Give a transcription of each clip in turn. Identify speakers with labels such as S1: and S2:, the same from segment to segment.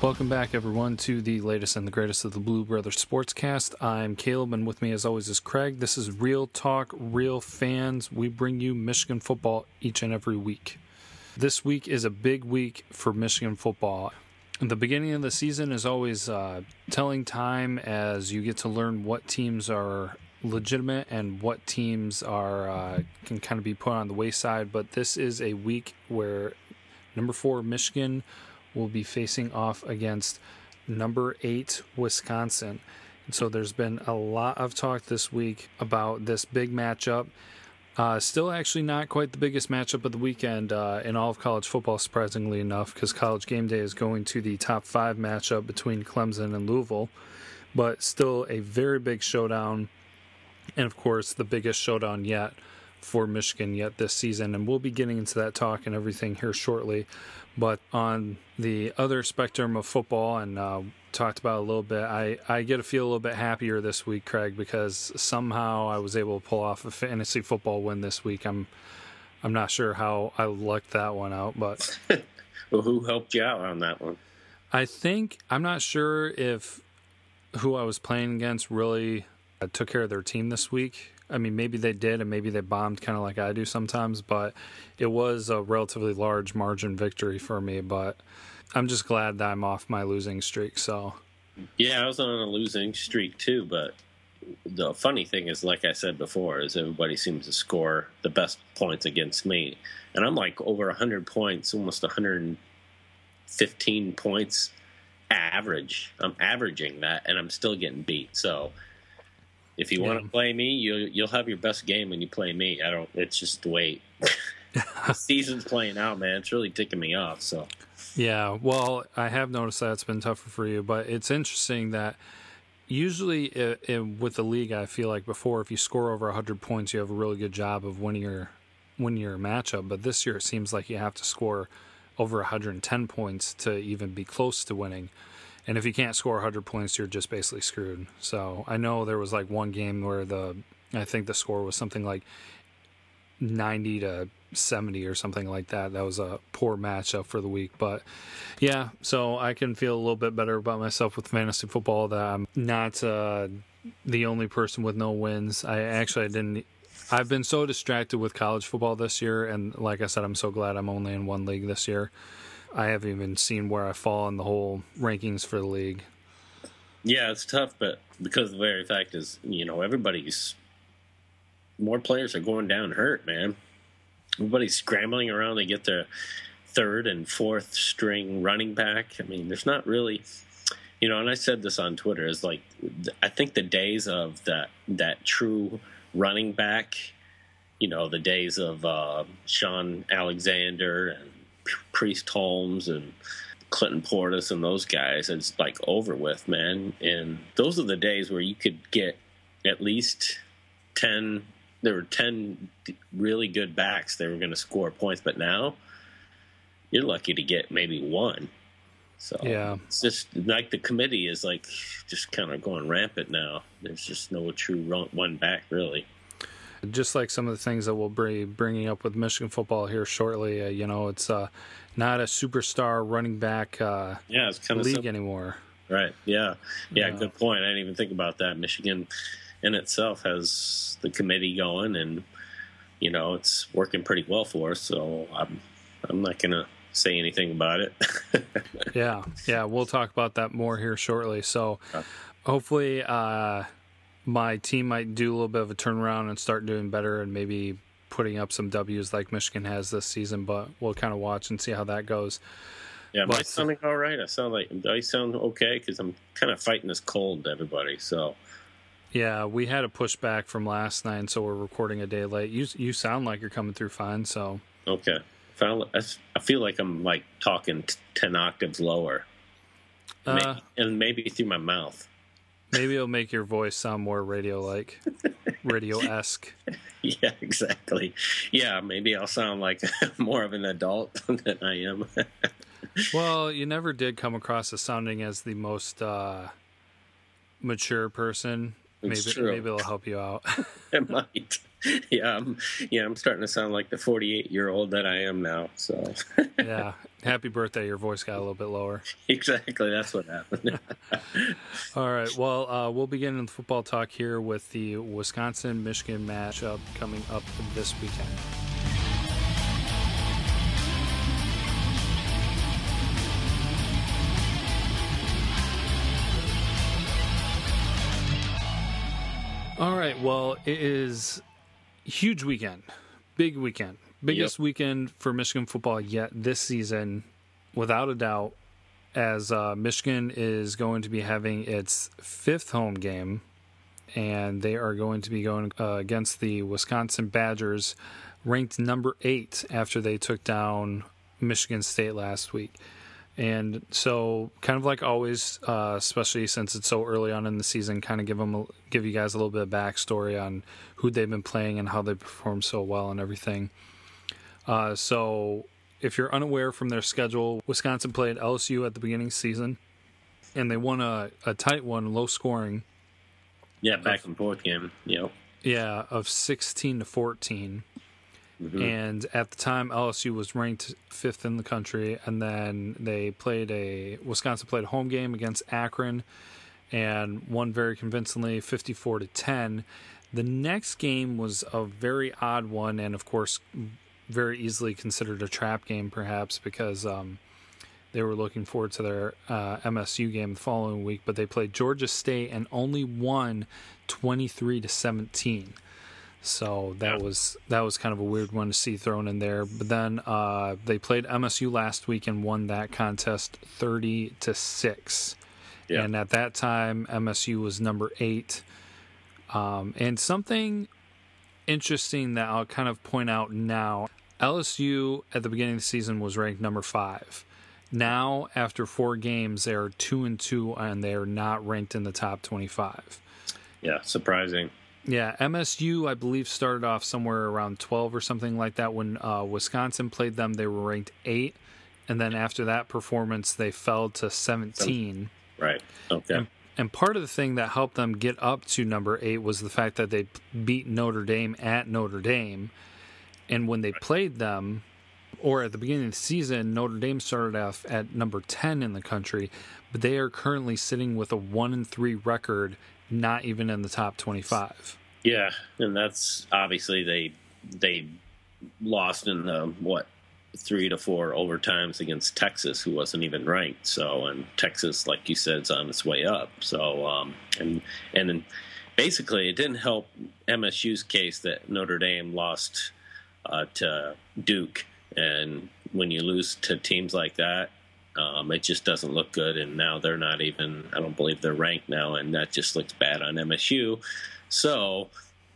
S1: Welcome back, everyone, to the latest and the greatest of the Blue Brothers Sportscast. I'm Caleb, and with me, as always, is Craig. This is Real Talk, Real Fans. We bring you Michigan football each and every week. This week is a big week for Michigan football. The beginning of the season is always uh, telling time as you get to learn what teams are legitimate and what teams are uh, can kind of be put on the wayside. But this is a week where number four Michigan will be facing off against number eight Wisconsin. And so there's been a lot of talk this week about this big matchup. Uh, still, actually, not quite the biggest matchup of the weekend uh, in all of college football, surprisingly enough, because College Game Day is going to the top five matchup between Clemson and Louisville. But still, a very big showdown, and of course, the biggest showdown yet for Michigan yet this season. And we'll be getting into that talk and everything here shortly. But on the other spectrum of football, and uh, talked about a little bit, I, I get to feel a little bit happier this week, Craig, because somehow I was able to pull off a fantasy football win this week. I'm I'm not sure how I lucked that one out, but
S2: well, who helped you out on that one?
S1: I think I'm not sure if who I was playing against really uh, took care of their team this week. I mean, maybe they did, and maybe they bombed kind of like I do sometimes, but it was a relatively large margin victory for me. But I'm just glad that I'm off my losing streak. So,
S2: yeah, I was on a losing streak too. But the funny thing is, like I said before, is everybody seems to score the best points against me, and I'm like over 100 points, almost 115 points average. I'm averaging that, and I'm still getting beat. So if you yeah. want to play me, you'll you'll have your best game when you play me. I don't. It's just wait. the season's playing out, man. It's really ticking me off. So.
S1: Yeah, well, I have noticed that it's been tougher for you, but it's interesting that usually it, it, with the league, I feel like before, if you score over 100 points, you have a really good job of winning your winning your matchup. But this year, it seems like you have to score over 110 points to even be close to winning. And if you can't score 100 points, you're just basically screwed. So I know there was like one game where the, I think the score was something like 90 to 70 or something like that. That was a poor matchup for the week. But yeah, so I can feel a little bit better about myself with fantasy football that I'm not uh, the only person with no wins. I actually I didn't. I've been so distracted with college football this year, and like I said, I'm so glad I'm only in one league this year. I haven't even seen where I fall in the whole rankings for the league.
S2: Yeah, it's tough, but because the very fact is, you know, everybody's more players are going down hurt, man. Everybody's scrambling around to get their third and fourth string running back. I mean, there's not really, you know, and I said this on Twitter is like, I think the days of that that true running back, you know, the days of uh, Shaun Alexander and Priest Holmes and Clinton Portis and those guys, it's like over with, man. And those are the days where you could get at least 10, there were 10 really good backs that were going to score points, but now you're lucky to get maybe one. So yeah, it's just like the committee is like just kind of going rampant now. There's just no true one back really
S1: just like some of the things that we'll be bringing up with Michigan football here shortly. Uh, you know, it's uh, not a superstar running back uh,
S2: yeah, it's kind
S1: of league simple. anymore.
S2: Right. Yeah. yeah. Good point. I didn't even think about that. Michigan in itself has the committee going, and you know it's working pretty well for us. So I'm I'm not gonna say anything about it.
S1: yeah. Yeah. We'll talk about that more here shortly. So hopefully. Uh, my team might do a little bit of a turnaround and start doing better and maybe putting up some W's like Michigan has this season, but we'll kind of watch and see how that goes.
S2: Yeah, am I sounding all right? I sound like do I sound okay? Because I'm kind of fighting this cold everybody. So
S1: yeah, we had a pushback from last night, so we're recording a day late. You you sound like you're coming through fine. So
S2: okay, I feel like I'm like talking ten octaves lower, uh, maybe, and maybe through my mouth.
S1: Maybe it'll make your voice sound more radio like, radio esque.
S2: Yeah, exactly. Yeah, maybe I'll sound like more of an adult than I am.
S1: well, you never did come across as sounding as the most uh, mature person. It's maybe true. maybe it'll help you out.
S2: it might. Yeah, I'm, yeah, I'm starting to sound like the 48 year old that I am now. So
S1: yeah, Happy birthday! Your voice got a little bit lower.
S2: Exactly, that's what happened.
S1: All right. Well, uh, we'll begin the football talk here with the Wisconsin Michigan matchup coming up this weekend. All right. Well, it is huge weekend, big weekend, biggest yep. weekend for Michigan football yet this season, without a doubt. As uh, Michigan is going to be having its fifth home game, and they are going to be going uh, against the Wisconsin Badgers, ranked number eight after they took down Michigan State last week. And so, kind of like always, uh, especially since it's so early on in the season, kind of give them, a, give you guys a little bit of backstory on who they've been playing and how they performed so well and everything. Uh, so, if you're unaware from their schedule, Wisconsin played LSU at the beginning the season, and they won a, a tight one, low scoring.
S2: Yeah, back of, and forth game. Yep.
S1: Yeah, of sixteen to fourteen. Mm-hmm. And at the time, LSU was ranked fifth in the country, and then they played a Wisconsin played a home game against Akron, and won very convincingly, fifty-four to ten. The next game was a very odd one, and of course, very easily considered a trap game, perhaps because um, they were looking forward to their uh, MSU game the following week. But they played Georgia State and only won twenty-three to seventeen. So that was that was kind of a weird one to see thrown in there. But then uh, they played MSU last week and won that contest thirty to six. Yeah. And at that time, MSU was number eight. Um, and something interesting that I'll kind of point out now: LSU at the beginning of the season was ranked number five. Now, after four games, they are two and two, and they are not ranked in the top twenty-five.
S2: Yeah, surprising.
S1: Yeah, MSU, I believe, started off somewhere around 12 or something like that. When uh, Wisconsin played them, they were ranked eight. And then after that performance, they fell to 17.
S2: Right. Okay.
S1: And, and part of the thing that helped them get up to number eight was the fact that they beat Notre Dame at Notre Dame. And when they played them, or at the beginning of the season, Notre Dame started off at number 10 in the country, but they are currently sitting with a 1 and 3 record not even in the top 25.
S2: Yeah, and that's obviously they they lost in the what three to four overtimes against Texas, who wasn't even ranked. So, and Texas, like you said, is on its way up. So, um, and and basically, it didn't help MSU's case that Notre Dame lost uh, to Duke, and when you lose to teams like that, um, it just doesn't look good, and now they're not even. I don't believe they're ranked now, and that just looks bad on MSU. So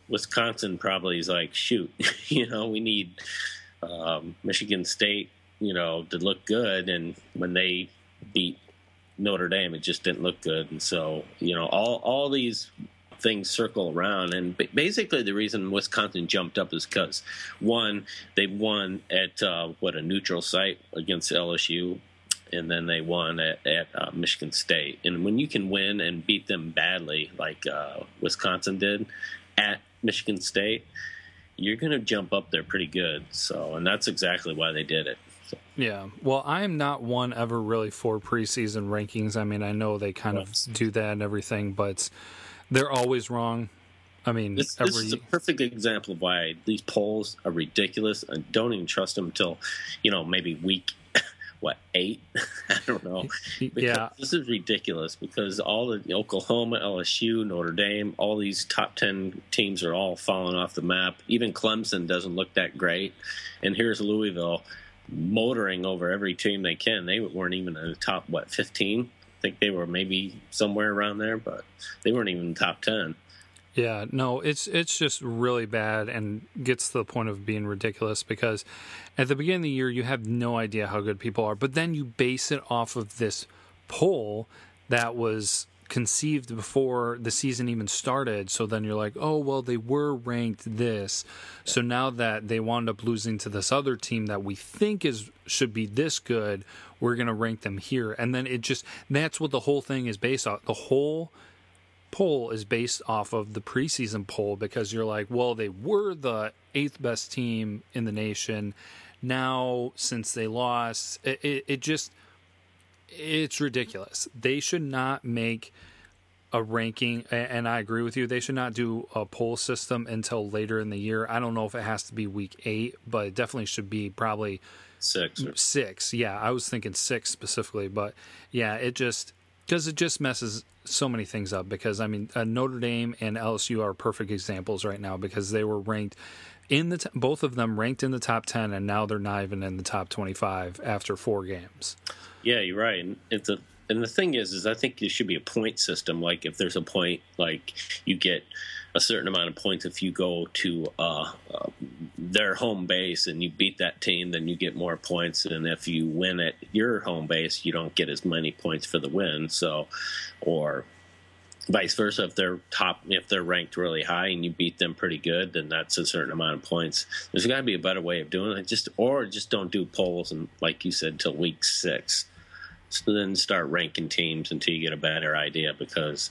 S2: Wisconsin probably is like, shoot, you know, we need um, Michigan State, you know, did look good, and when they beat Notre Dame, it just didn't look good, and so you know, all all these things circle around. And basically, the reason Wisconsin jumped up is because one, they won at uh, what a neutral site against LSU, and then they won at, at uh, Michigan State. And when you can win and beat them badly, like uh, Wisconsin did at Michigan State, you're going to jump up there pretty good. So, and that's exactly why they did it. So.
S1: Yeah. Well, I am not one ever really for preseason rankings. I mean, I know they kind yes. of do that and everything, but they're always wrong. I mean,
S2: this, every... this, is a perfect example of why these polls are ridiculous. and don't even trust them until, you know, maybe week what eight? I don't know.
S1: Because yeah,
S2: this is ridiculous because all the Oklahoma, LSU, Notre Dame, all these top ten teams are all falling off the map. Even Clemson doesn't look that great, and here's Louisville motoring over every team they can. They weren't even in the top what fifteen. I think they were maybe somewhere around there, but they weren't even in the top ten.
S1: Yeah, no, it's it's just really bad and gets to the point of being ridiculous because at the beginning of the year you have no idea how good people are, but then you base it off of this poll that was conceived before the season even started. So then you're like, oh well, they were ranked this. So now that they wound up losing to this other team that we think is should be this good, we're gonna rank them here. And then it just that's what the whole thing is based on. The whole poll is based off of the preseason poll because you're like, well, they were the eighth best team in the nation. now since they lost. It, it, it just it's ridiculous. They should not make a ranking, and I agree with you. They should not do a poll system until later in the year. I don't know if it has to be week eight, but it definitely should be probably
S2: six.
S1: Six, yeah. I was thinking six specifically, but yeah, it just because it just messes so many things up. Because I mean, uh, Notre Dame and LSU are perfect examples right now because they were ranked in the t- both of them ranked in the top ten, and now they're not even in the top twenty-five after four games.
S2: Yeah, you're right. And it's a and the thing is, is I think there should be a point system. Like if there's a point, like you get a certain amount of points if you go to uh, uh, their home base and you beat that team, then you get more points. And if you win at your home base, you don't get as many points for the win. So, or vice versa, if they're top, if they're ranked really high and you beat them pretty good, then that's a certain amount of points. There's got to be a better way of doing it. Just or just don't do polls and like you said till week six so then start ranking teams until you get a better idea because,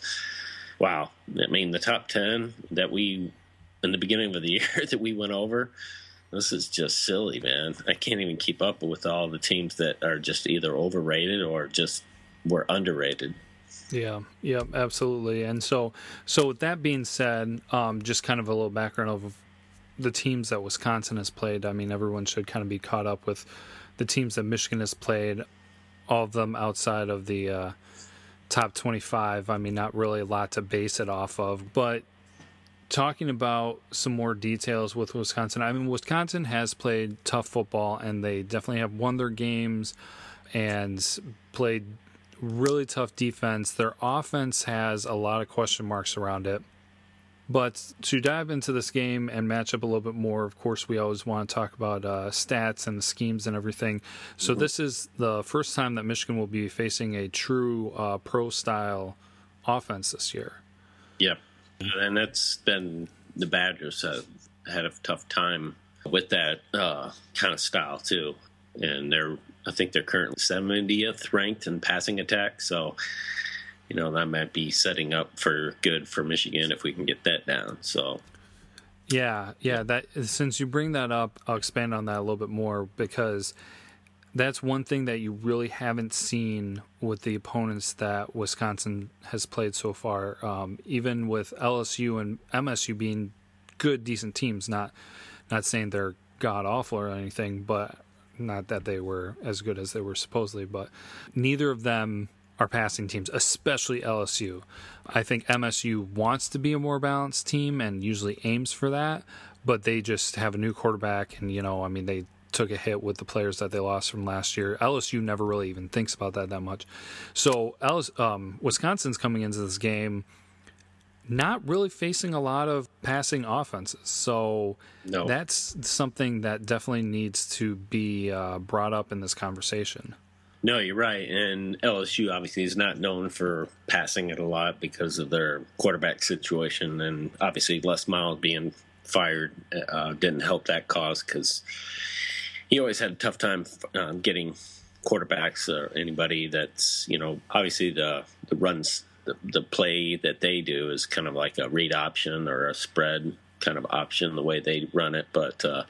S2: wow, I mean, the top 10 that we, in the beginning of the year that we went over, this is just silly, man. I can't even keep up with all the teams that are just either overrated or just were underrated.
S1: Yeah, yeah, absolutely. And so, so with that being said, um, just kind of a little background of the teams that Wisconsin has played. I mean, everyone should kind of be caught up with the teams that Michigan has played all of them outside of the uh, top 25. I mean, not really a lot to base it off of, but talking about some more details with Wisconsin. I mean, Wisconsin has played tough football and they definitely have won their games and played really tough defense. Their offense has a lot of question marks around it. But to dive into this game and match up a little bit more, of course, we always want to talk about uh, stats and the schemes and everything. So, mm-hmm. this is the first time that Michigan will be facing a true uh, pro style offense this year.
S2: Yep. And that's been the Badgers have had a tough time with that uh, kind of style, too. And they're, I think they're currently 70th ranked in passing attack. So, you know that might be setting up for good for Michigan if we can get that down. So
S1: yeah, yeah. That since you bring that up, I'll expand on that a little bit more because that's one thing that you really haven't seen with the opponents that Wisconsin has played so far. Um, even with LSU and MSU being good, decent teams, not not saying they're god awful or anything, but not that they were as good as they were supposedly. But neither of them our passing teams, especially LSU. I think MSU wants to be a more balanced team and usually aims for that, but they just have a new quarterback, and you know, I mean, they took a hit with the players that they lost from last year. LSU never really even thinks about that that much. So, LS, um, Wisconsin's coming into this game not really facing a lot of passing offenses. So no. that's something that definitely needs to be uh, brought up in this conversation.
S2: No, you're right. And LSU obviously is not known for passing it a lot because of their quarterback situation. And obviously, Les Miles being fired uh, didn't help that cause because he always had a tough time uh, getting quarterbacks or anybody that's, you know, obviously the, the runs, the, the play that they do is kind of like a read option or a spread kind of option the way they run it. But, uh,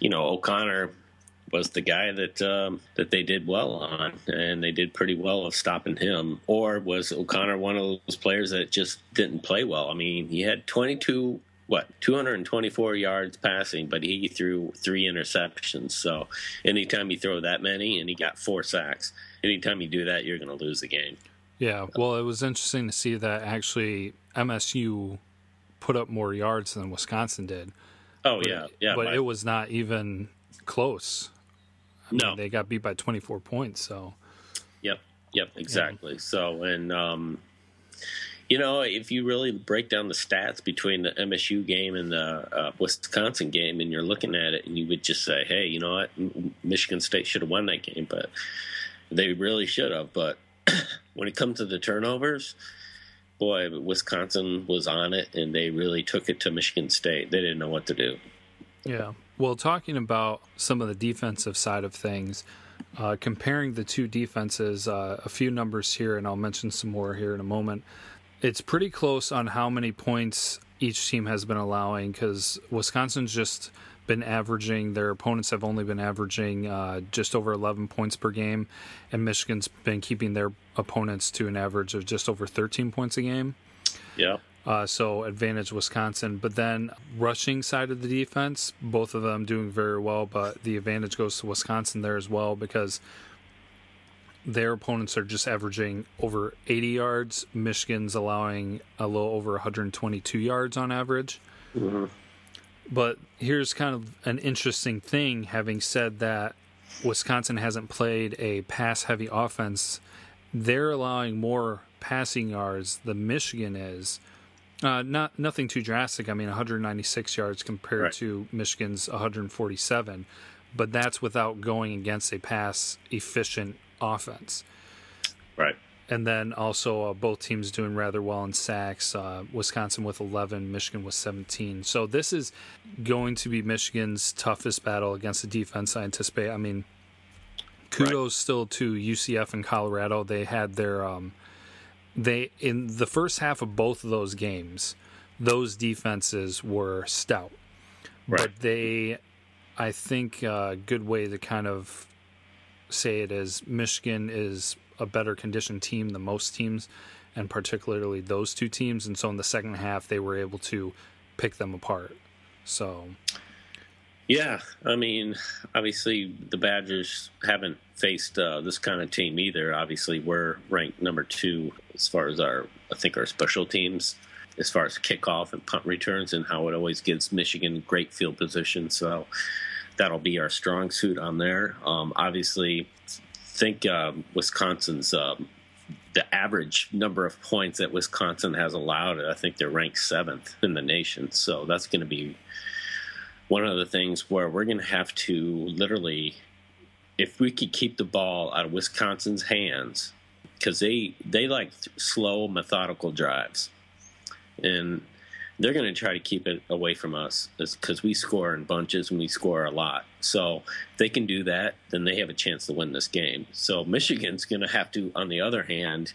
S2: you know, O'Connor was the guy that um, that they did well on, and they did pretty well of stopping him. Or was O'Connor one of those players that just didn't play well? I mean, he had 22 what 224 yards passing, but he threw three interceptions. So anytime you throw that many, and he got four sacks, anytime you do that, you're going to lose the game.
S1: Yeah, well, it was interesting to see that actually MSU put up more yards than Wisconsin did.
S2: Oh yeah, yeah,
S1: but it was not even close. I no, mean, they got beat by 24 points. So,
S2: yep, yep, exactly. Yeah. So, and um, you know, if you really break down the stats between the MSU game and the uh, Wisconsin game, and you're looking at it, and you would just say, "Hey, you know what? Michigan State should have won that game," but they really should have. But when it comes to the turnovers, boy, Wisconsin was on it, and they really took it to Michigan State. They didn't know what to do.
S1: Yeah. Well, talking about some of the defensive side of things, uh, comparing the two defenses, uh, a few numbers here, and I'll mention some more here in a moment. It's pretty close on how many points each team has been allowing because Wisconsin's just been averaging their opponents have only been averaging uh, just over 11 points per game, and Michigan's been keeping their opponents to an average of just over 13 points a game.
S2: Yeah.
S1: Uh, so advantage Wisconsin. But then rushing side of the defense, both of them doing very well, but the advantage goes to Wisconsin there as well because their opponents are just averaging over 80 yards. Michigan's allowing a little over 122 yards on average.
S2: Mm-hmm.
S1: But here's kind of an interesting thing having said that Wisconsin hasn't played a pass heavy offense, they're allowing more passing yards than Michigan is. Uh, not nothing too drastic. I mean, 196 yards compared
S2: Right.
S1: to Michigan's 147, but that's without going against a pass efficient offense.
S2: Right.
S1: And then also uh, both teams doing rather well in sacks. Uh, Wisconsin with 11, Michigan with 17. So this is going to be Michigan's toughest battle against the defense. I anticipate. I mean, kudos still to UCF and Colorado. They had their um, they in the first half of both of those games, those defenses were stout,
S2: Right.
S1: but they, I think, a good way to kind of say it is Michigan is a better conditioned team than most teams, and particularly those two teams. And so in the second half, they were able to pick them apart. So
S2: Yeah, I mean, obviously the Badgers haven't faced uh, this kind of team either. Obviously, we're ranked number two as far as our, I think, our special teams, as far as kickoff and punt returns, and how it always gives Michigan great field position. So that'll be our strong suit on there. Um, obviously, think um, Wisconsin's. Um, the average number of points that Wisconsin has allowed, I think they're ranked seventh in the nation. So that's going to be one of the things where we're going to have to literally, if we could keep the ball out of Wisconsin's hands, because they they like slow, methodical drives, and they're going to try to keep it away from us because we score in bunches and we score a lot. So if they can do that, then they have a chance to win this game. So Michigan's going to have to, on the other hand,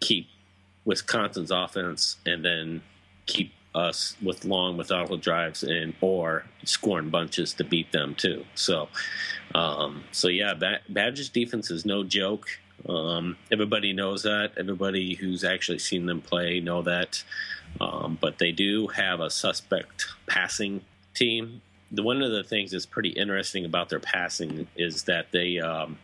S2: keep Wisconsin's offense and then keep us with long methodical drives and or scoring bunches to beat them too. So, um, so yeah, Bad- Badgers defense is no joke. Um, everybody knows that. Everybody who's actually seen them play know that. Um, but they do have a suspect passing team. The one of the things that's pretty interesting about their passing is that they um,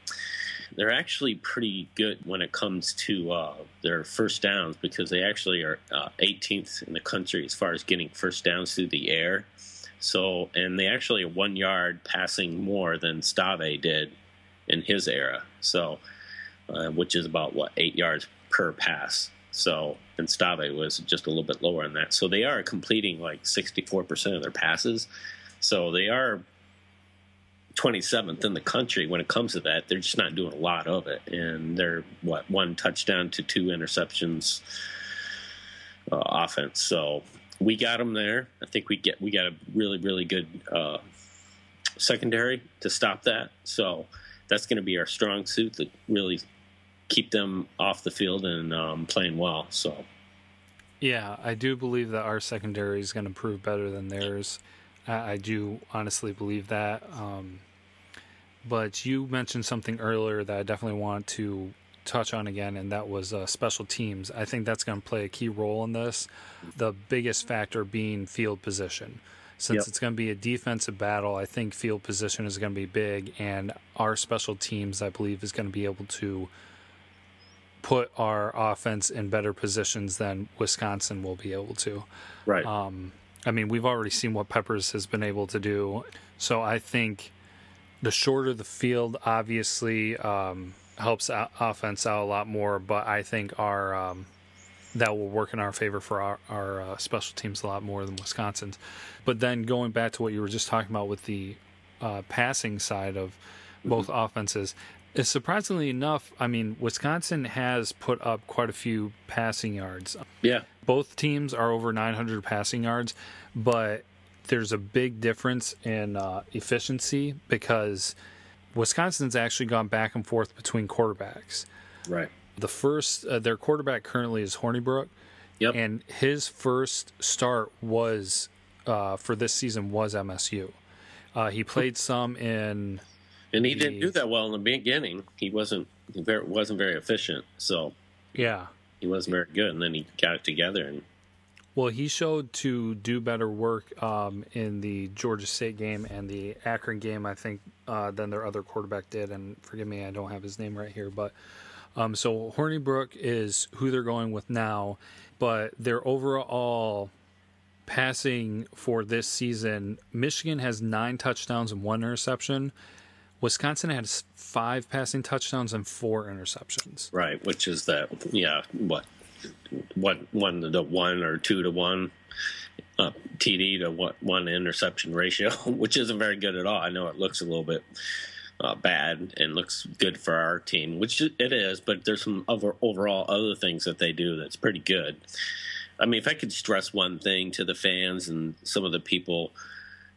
S2: they're actually pretty good when it comes to uh, their first downs because they actually are uh, 18th in the country as far as getting first downs through the air. So, and they actually are one yard passing more than Stave did in his era. So, uh, which is about what eight yards per pass. So, and Stave was just a little bit lower than that. So they are completing like 64% of their passes. So they are 27th in the country when it comes to that. They're just not doing a lot of it, and they're what one touchdown to two interceptions uh, offense. So we got them there. I think we get we got a really really good uh, secondary to stop that. So that's going to be our strong suit to really keep them off the field and um, playing well. So
S1: Yeah, I do believe that our secondary is going to prove better than theirs. I, I do honestly believe that. Um, but you mentioned something earlier that I definitely want to touch on again, and that was uh, special teams. I think that's going to play a key role in this. The biggest factor being field position. Since
S2: Yep.
S1: it's going to be a defensive battle, I think field position is going to be big, and our special teams, I believe, is going to be able to put our offense in better positions than Wisconsin will be able to.
S2: right,
S1: Um, I mean, we've already seen what Peppers has been able to do. So I think the shorter the field obviously um, helps o- offense out a lot more, but I think our um, that will work in our favor for our, our uh, special teams a lot more than Wisconsin's. But then going back to what you were just talking about with the uh, passing side of both offenses, is surprisingly enough, I mean, Wisconsin has put up quite a few passing yards.
S2: Yeah,
S1: both teams are over 900 passing yards, but there's a big difference in uh, efficiency because Wisconsin's actually gone back and forth between quarterbacks.
S2: right,
S1: The first, uh, their quarterback currently is Hornibrook,
S2: yep,
S1: and his first start was uh, for this season was MSU. Uh, he played some in,
S2: and he didn't do that well in the beginning. He wasn't he very, wasn't very efficient, so
S1: yeah,
S2: he wasn't very good. And then he got it together and
S1: well, he showed to do better work um, in the Georgia State game and the Akron game, I think, uh, than their other quarterback did. And forgive me, I don't have his name right here, but um, so Hornibrook is who they're going with now, but their overall passing for this season, Michigan has nine touchdowns and one interception. Wisconsin had five passing touchdowns and four interceptions.
S2: Right, which is that yeah, what one one to one or two to one uh, TD to what one interception ratio, which isn't very good at all. I know it looks a little bit uh, bad and looks good for our team, which it is, but there's some overall other things that they do that's pretty good. I mean, if I could stress one thing to the fans and some of the people,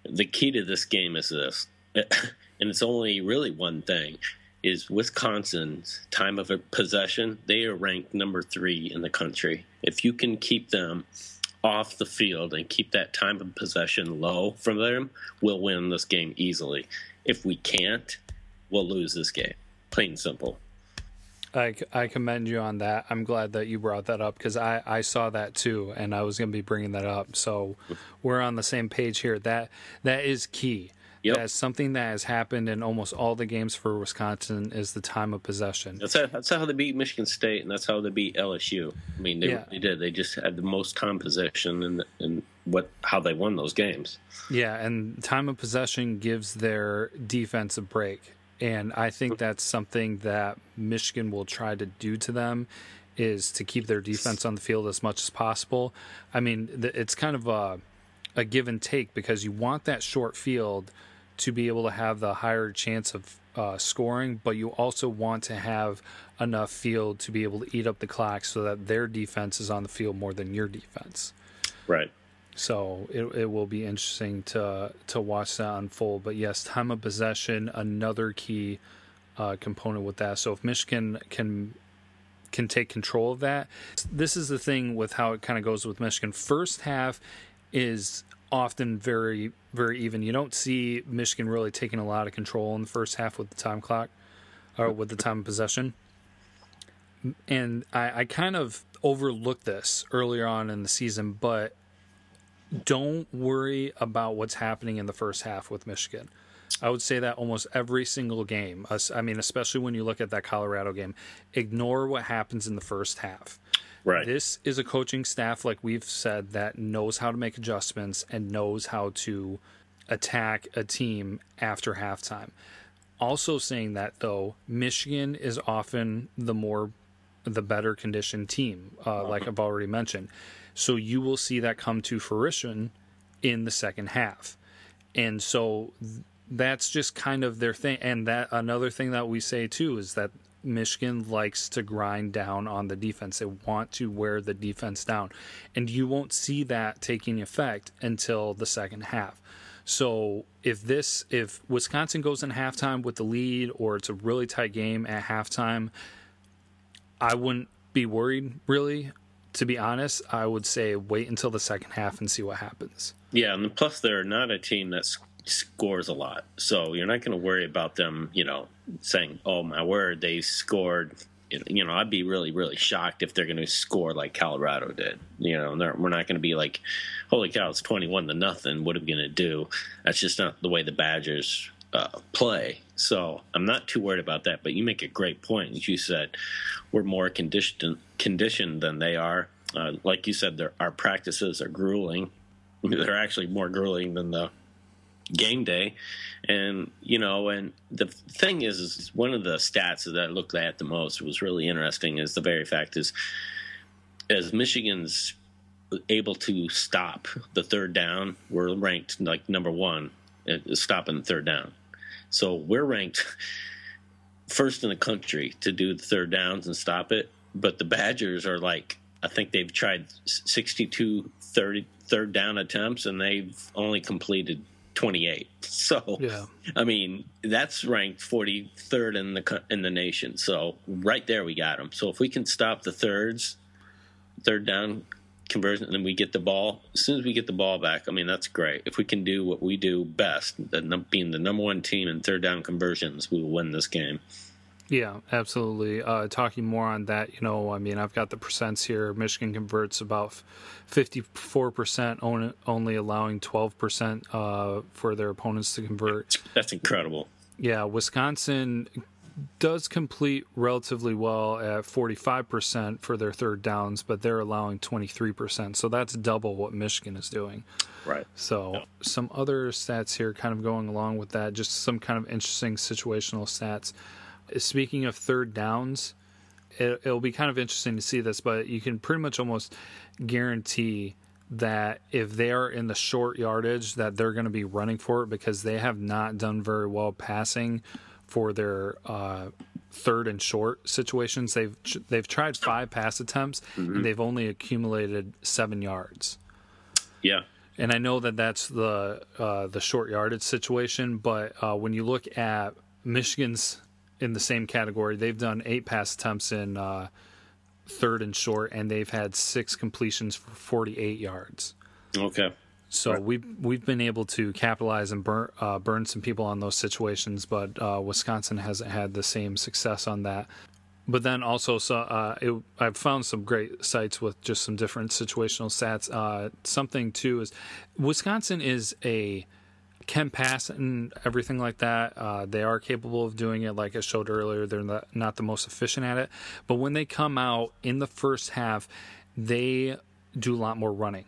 S2: the key to this game is this, and it's only really one thing is Wisconsin's time of possession. They are ranked number three in the country. If you can keep them off the field and keep that time of possession low from them, we'll win this game easily. If we can't, we'll lose this game. Plain and simple.
S1: I, I commend you on that. I'm glad that you brought that up because I, I saw that too, and I was going to be bringing that up. So we're on the same page here. That that is key. Yep. That's something that has happened in almost all the games for Wisconsin is the time of possession.
S2: That's how, that's how they beat Michigan State, and that's how they beat LSU. I mean, they, yeah. they did. They just had the most time possession, and and what how they won those games.
S1: Yeah, and time of possession gives their defense a break, and I think that's something that Michigan will try to do to them is to keep their defense on the field as much as possible. I mean, it's kind of a a give and take because you want that short field to be able to have the higher chance of uh, scoring, but you also want to have enough field to be able to eat up the clock so that their defense is on the field more than your defense.
S2: Right.
S1: So it it will be interesting to to watch that unfold. But yes, time of possession another key uh, component with that. So if Michigan can can take control of that, this is the thing with how it kind of goes with Michigan. First half is often very very even. You don't see Michigan really taking a lot of control in the first half with the time clock or with the time of possession. And I, I kind of overlooked this earlier on in the season, but don't worry about what's happening in the first half with Michigan. I would say that almost every single game. I mean, especially when you look at that Colorado game, ignore what happens in the first half.
S2: Right.
S1: This is a coaching staff, like we've said, that knows how to make adjustments and knows how to attack a team after halftime. Also, saying that though, Michigan is often the more, the better conditioned team, uh, like I've already mentioned. So you will see that come to fruition in the second half. And so that's just kind of their thing. And that another thing that we say too is that Michigan likes to grind down on the defense. They want to wear the defense down. And you won't see that taking effect until the second half. So if this if Wisconsin goes in halftime with the lead or it's a really tight game at halftime, I wouldn't be worried really. To be honest, I would say wait until the second half and see what happens.
S2: Yeah, and plus they're not a team that's scores a lot. So you're not going to worry about them, you know, saying, "Oh my word, they scored." You know, I'd be really, really shocked if they're going to score like Colorado did. You know, we're not going to be like, "Holy cow, it's twenty-one to nothing." What are we going to do? That's just not the way the Badgers uh, play. So I'm not too worried about that. But you make a great point. You said, we're more conditioned conditioned than they are. Uh, like you said, our practices are grueling. They're actually more grueling than the game day. And you know and the thing is, is one of the stats that i looked at the most was really interesting is the very fact is as michigan's able to stop the third down we're ranked like number one at stopping the third down. So we're ranked first in the country to do the third downs and stop it. But the badgers are like i think they've tried 62 30 third down attempts and they've only completed 28. So, yeah. I mean, that's ranked 43rd in the in the nation. So, right there we got them. So, if we can stop the thirds, third down conversion and then we get the ball. As soon as we get the ball back, I mean that's great. If we can do what we do best, the, being the number one team in third down conversions, we will win this game.
S1: Yeah, absolutely. Uh, talking more on that, you know, I mean, I've got the percents here. Michigan converts about 54%, only allowing 12% uh, for their opponents to convert.
S2: That's incredible.
S1: Yeah, Wisconsin does complete relatively well at 45% for their third downs, but they're allowing 23%. So that's double what Michigan is doing.
S2: Right.
S1: So yeah. some other stats here kind of going along with that, just some kind of interesting situational stats. Speaking of third downs, it, it'll be kind of interesting to see this, but you can pretty much almost guarantee that if they are in the short yardage that they're going to be running for it because they have not done very well passing for their uh, third and short situations. They've they've tried five pass attempts mm-hmm. and they've only accumulated seven yards.
S2: Yeah,
S1: and I know that that's the uh, the short yardage situation, but uh, when you look at Michigan's in the same category, they've done eight pass attempts in uh, third and short, and they've had six completions for 48 yards.
S2: Okay.
S1: So right. we've we've been able to capitalize and burn uh, burn some people on those situations, but uh, Wisconsin hasn't had the same success on that. But then also, so uh, it, I've found some great sites with just some different situational stats. Uh, something too is Wisconsin is a can pass and everything like that. Uh, they are capable of doing it. Like I showed earlier, they're not, the most efficient at it. But when they come out in the first half, they do a lot more running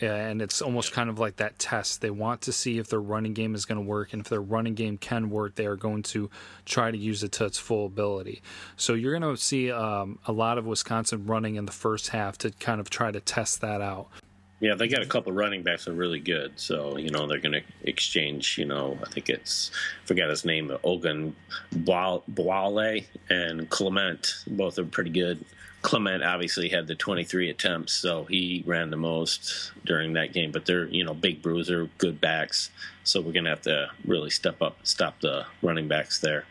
S1: and it's almost kind of like that test. They want to see if their running game is going to work, and if their running game can work, they are going to try to use it to its full ability. So you're going to see um, a lot of Wisconsin running in the first half to kind of try to test that out.
S2: Yeah, they got a couple running backs that are really good. So, you know, they're going to exchange, you know, I think it's, I forget his name, Ogun Boale and Clement. Both are pretty good. Clement obviously had the 23 attempts, so he ran the most during that game. But they're you know big bruiser, good backs, so we're gonna have to really step up, stop the running backs there.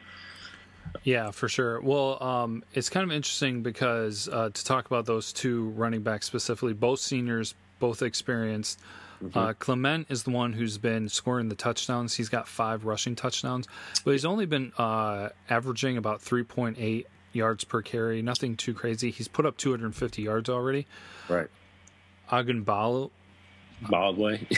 S1: Yeah, for sure. Well, um, it's kind of interesting because uh, to talk about those two running backs specifically, both seniors, both experienced. Mm-hmm. Uh, Clement is the one who's been scoring the touchdowns. He's got five rushing touchdowns, but he's only been uh, averaging about 3.8 yards per carry. Nothing too crazy. He's put up 250 yards already.
S2: Right.
S1: Agunbalo.
S2: Baldway.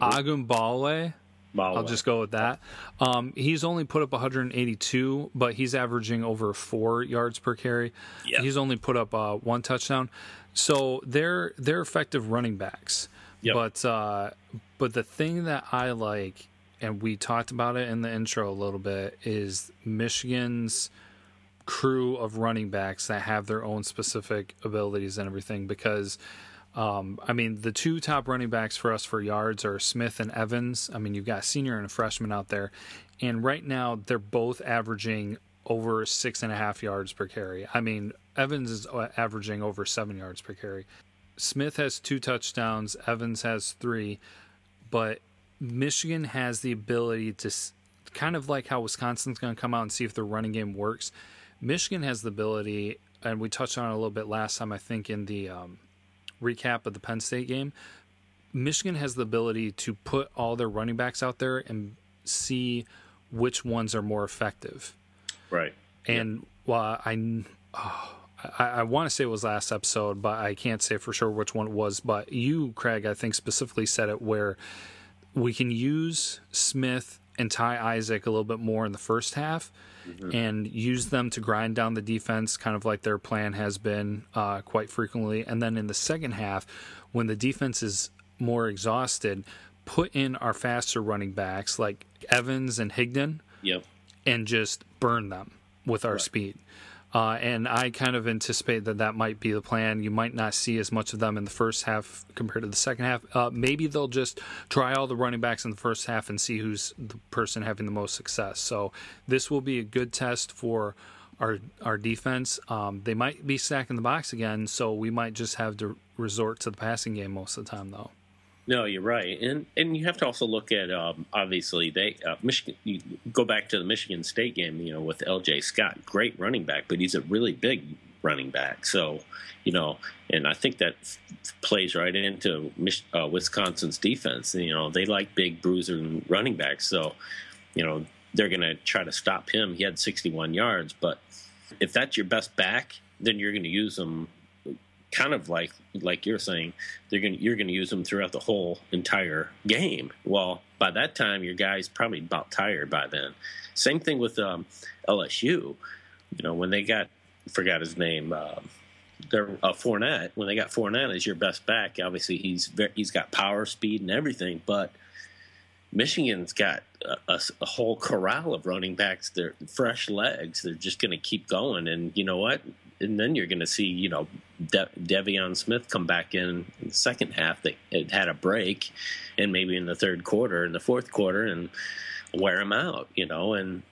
S1: Agunbalwe. I'll just go with that. Um, he's only put up 182, but he's averaging over four yards per carry. Yep. He's only put up uh, one touchdown. So they're they're effective running backs. Yep. But uh, but the thing that I like, and we talked about it in the intro a little bit, is Michigan's crew of running backs that have their own specific abilities and everything because um, I mean, the two top running backs for us for yards are Smith and Evans. I mean, you've got a senior and a freshman out there. And right now, they're both averaging over six and a half yards per carry. I mean, Evans is uh, averaging over seven yards per carry. Smith has two touchdowns, Evans has three. But Michigan has the ability to kind of like how Wisconsin's going to come out and see if their running game works. Michigan has the ability, and we touched on it a little bit last time, I think, in the um, recap of the Penn State game. Michigan has the ability to put all their running backs out there and see which ones are more effective.
S2: Right.
S1: And yep. while I, oh, I, I want to say it was last episode, but I can't say for sure which one it was. But you, Craig, I think specifically said it where we can use Smith and Ty Isaac a little bit more in the first half mm-hmm. and use them to grind down the defense, kind of like their plan has been uh, quite frequently. And then in the second half, when the defense is more exhausted, put in our faster running backs like Evans and Higdon.
S2: Yep.
S1: And just burn them with our right. speed. Uh, and I kind of anticipate that that might be the plan. You might not see as much of them in the first half compared to the second half. Uh, maybe they'll just try all the running backs in the first half and see who's the person having the most success. So this will be a good test for our our defense. Um, they might be stacking the box again, so we might just have to resort to the passing game most of the time, though.
S2: No, you're right, and and you have to also look at um, obviously they uh, Michigan. You go back to the Michigan State game, you know, with L.J. Scott, great running back, but he's a really big running back. So, you know, and I think that f- plays right into uh, Wisconsin's defense. You know, they like big bruiser running backs. So, you know, they're going to try to stop him. He had 61 yards, but if that's your best back, then you're going to use him kind of like like you're saying they're going you're going to use them throughout the whole entire game. Well, by that time your guy's probably about tired by then. Same thing with um, LSU. You know when they got forgot his name. Uh, they're uh, Fournette. When they got Fournette as your best back, obviously he's very, he's got power, speed, and everything. But Michigan's got a, a, a, whole corral of running backs. They're fresh legs. They're just going to keep going. And you know what? And then you're going to see, you know, De- De'Veon Smith come back in, in the second half. That it had a break, and maybe in the third quarter, in the fourth quarter, and wear him out. You know, and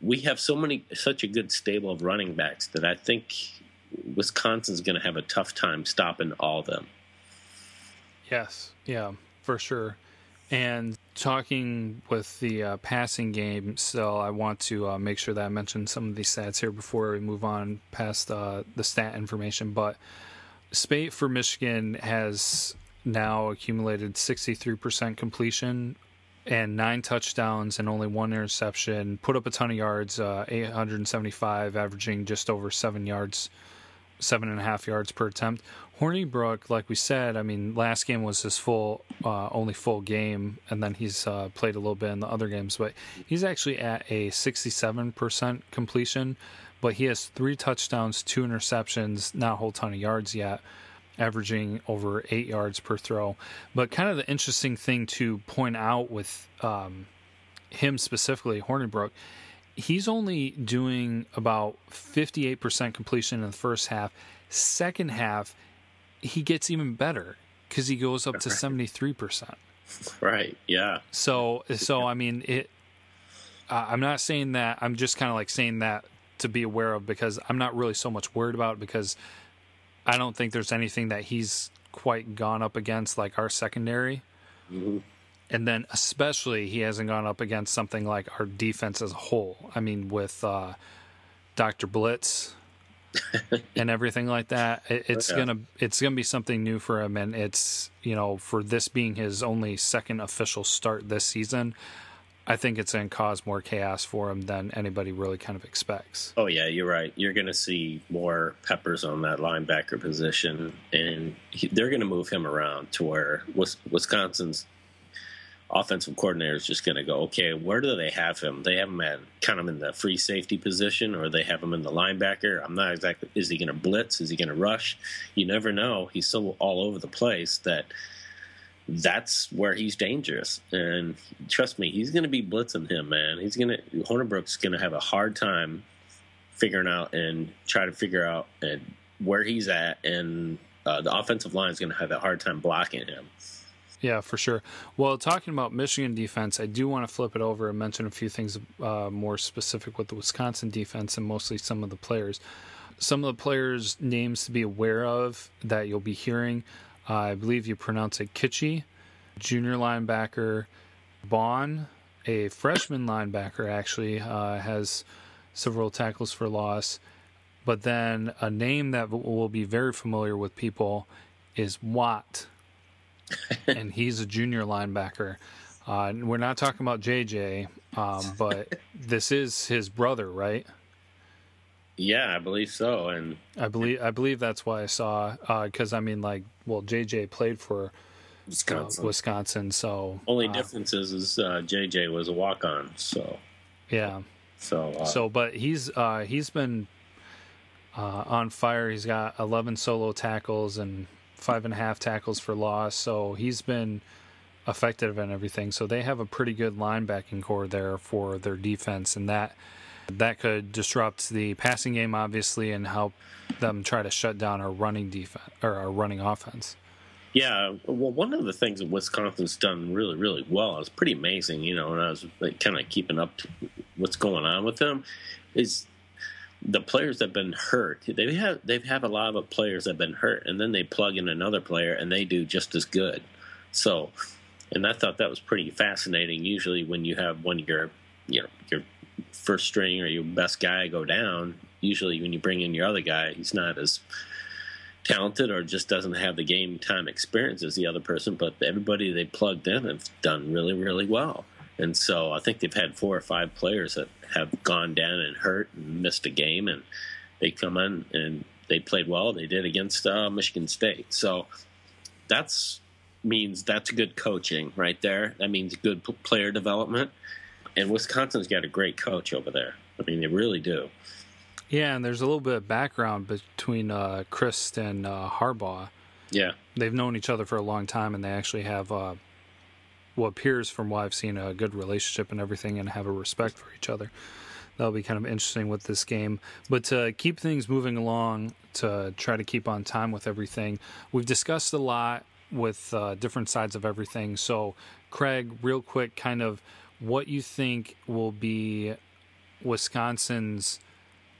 S2: we have so many, such a good stable of running backs that I think Wisconsin's going to have a tough time stopping all of them.
S1: Yes, yeah, for sure. And talking with the uh, passing game, so I want to uh, make sure that I mention some of these stats here before we move on past uh, the stat information. But Speight for Michigan has now accumulated 63% completion and nine touchdowns and only one interception. Put up a ton of yards, uh, 875, averaging just over seven yards, seven and a half yards per attempt. Hornibrook, like we said, I mean, last game was his full, uh, only full game, and then he's uh, played a little bit in the other games. But he's actually at a 67% completion, but he has three touchdowns, two interceptions, not a whole ton of yards yet, averaging over eight yards per throw. But kind of the interesting thing to point out with um, him specifically, Hornibrook, he's only doing about 58% completion in the first half. Second half, he gets even better because he goes up to seventy three percent.
S2: Right. Yeah.
S1: So so I mean it. Uh, I'm not saying that. I'm just kind of like saying that to be aware of because I'm not really so much worried about it because I don't think there's anything that he's quite gone up against like our secondary. Mm-hmm. And then especially he hasn't gone up against something like our defense as a whole. I mean with uh, Dr. Blitz and everything like that. It, it's yeah. gonna it's gonna be something new for him, and it's you know for this being his only second official start this season. I think it's going to cause more chaos for him than anybody really kind of expects.
S2: Oh yeah, you're right. You're going to see more peppers on that linebacker position, and he, they're going to move him around to where Wisconsin's offensive coordinator is just going to go, okay, where do they have him? They have him at kind of in the free safety position, or they have him in the linebacker. I'm not exactly. Is he going to blitz? Is he going to rush? You never know. He's so all over the place that that's where he's dangerous. And trust me, he's going to be blitzing him, man. He's going to Hornibrook's going to have a hard time figuring out and try to figure out and where he's at, and uh, the offensive line is going to have a hard time blocking him.
S1: Yeah, for sure. Well, talking about Michigan defense, I do want to flip it over and mention a few things uh, more specific with the Wisconsin defense and mostly some of the players. Some of the players' names to be aware of that you'll be hearing. Uh, I believe you pronounce it Kitchie, junior linebacker. Bond, a freshman linebacker, actually uh, has several tackles for loss. But then a name that will be very familiar with people is Watt and he's a junior linebacker. Uh, we're not talking about JJ, um, but this is his brother, right?
S2: Yeah, I believe so, and
S1: I believe I believe that's why I saw because uh, I mean, like, well, JJ played for Wisconsin, uh, Wisconsin, so
S2: only uh, difference is, is JJ uh, was a walk on, so
S1: yeah,
S2: so uh,
S1: so but he's he's been on fire. He's got eleven solo tackles and five and a half tackles for loss. So he's been effective and everything. So they have a pretty good linebacking core there for their defense, and that that could disrupt the passing game, obviously, and help them try to shut down our running defense or our running offense.
S2: Yeah, well, one of the things that Wisconsin's done really, really well is pretty amazing. You know, and I was like, kind of keeping up what's going on with them is the players that have been hurt, they have they have a lot of players that have been hurt, and then they plug in another player and they do just as good. So, and I thought that was pretty fascinating. Usually, when you have one of your you know your first string or your best guy go down, usually when you bring in your other guy, he's not as talented or just doesn't have the game time experience as the other person. But everybody they plugged in have done really, really well. And so I think they've had four or five players that have gone down and hurt and missed a game, and they come in and they played well. They did against uh, Michigan State. So that's means that's good coaching right there. That means good player development. And Wisconsin's got a great coach over there. I mean, they really do.
S1: Yeah, and there's a little bit of background between uh, Chryst and uh, Harbaugh.
S2: Yeah,
S1: they've known each other for a long time, and they actually have uh, what appears, from what I've seen, a good relationship and everything, and have a respect for each other. That'll be kind of interesting with this game. But to keep things moving along, to try to keep on time with everything, we've discussed a lot with uh, different sides of everything. So, Craig, real quick, kind of what you think will be Wisconsin's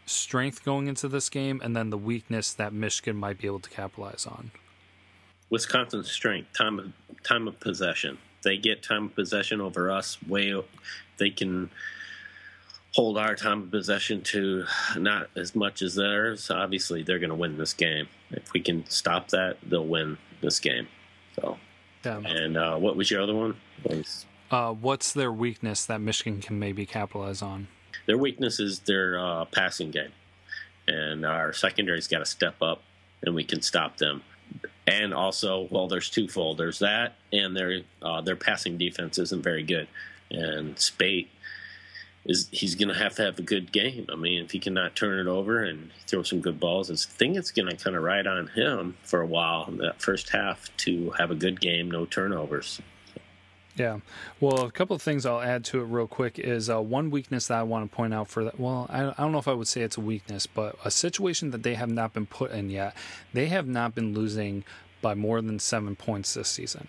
S1: strength going into this game, and then the weakness that Michigan might be able to capitalize on.
S2: Wisconsin's strength time of time of possession. They get time of possession over us. Way they can hold our time of possession to not as much as theirs. Obviously, they're going to win this game. If we can stop that, they'll win this game. So, yeah. and uh, what was your other one?
S1: Uh, what's their weakness that Michigan can maybe capitalize on?
S2: Their weakness is their uh, passing game, and our secondary's got to step up, and we can stop them. And also, well, there's twofold. There's that, and their uh, their passing defense isn't very good. And Speight is he's going to have to have a good game. I mean, if he cannot turn it over and throw some good balls, I think it's going to kind of ride on him for a while in that first half to have a good game, no turnovers.
S1: Yeah. Well, a couple of things I'll add to it real quick is uh, one weakness that I want to point out for that. Well, I, I don't know if I would say it's a weakness, but a situation that they have not been put in yet. They have not been losing by more than seven points this season.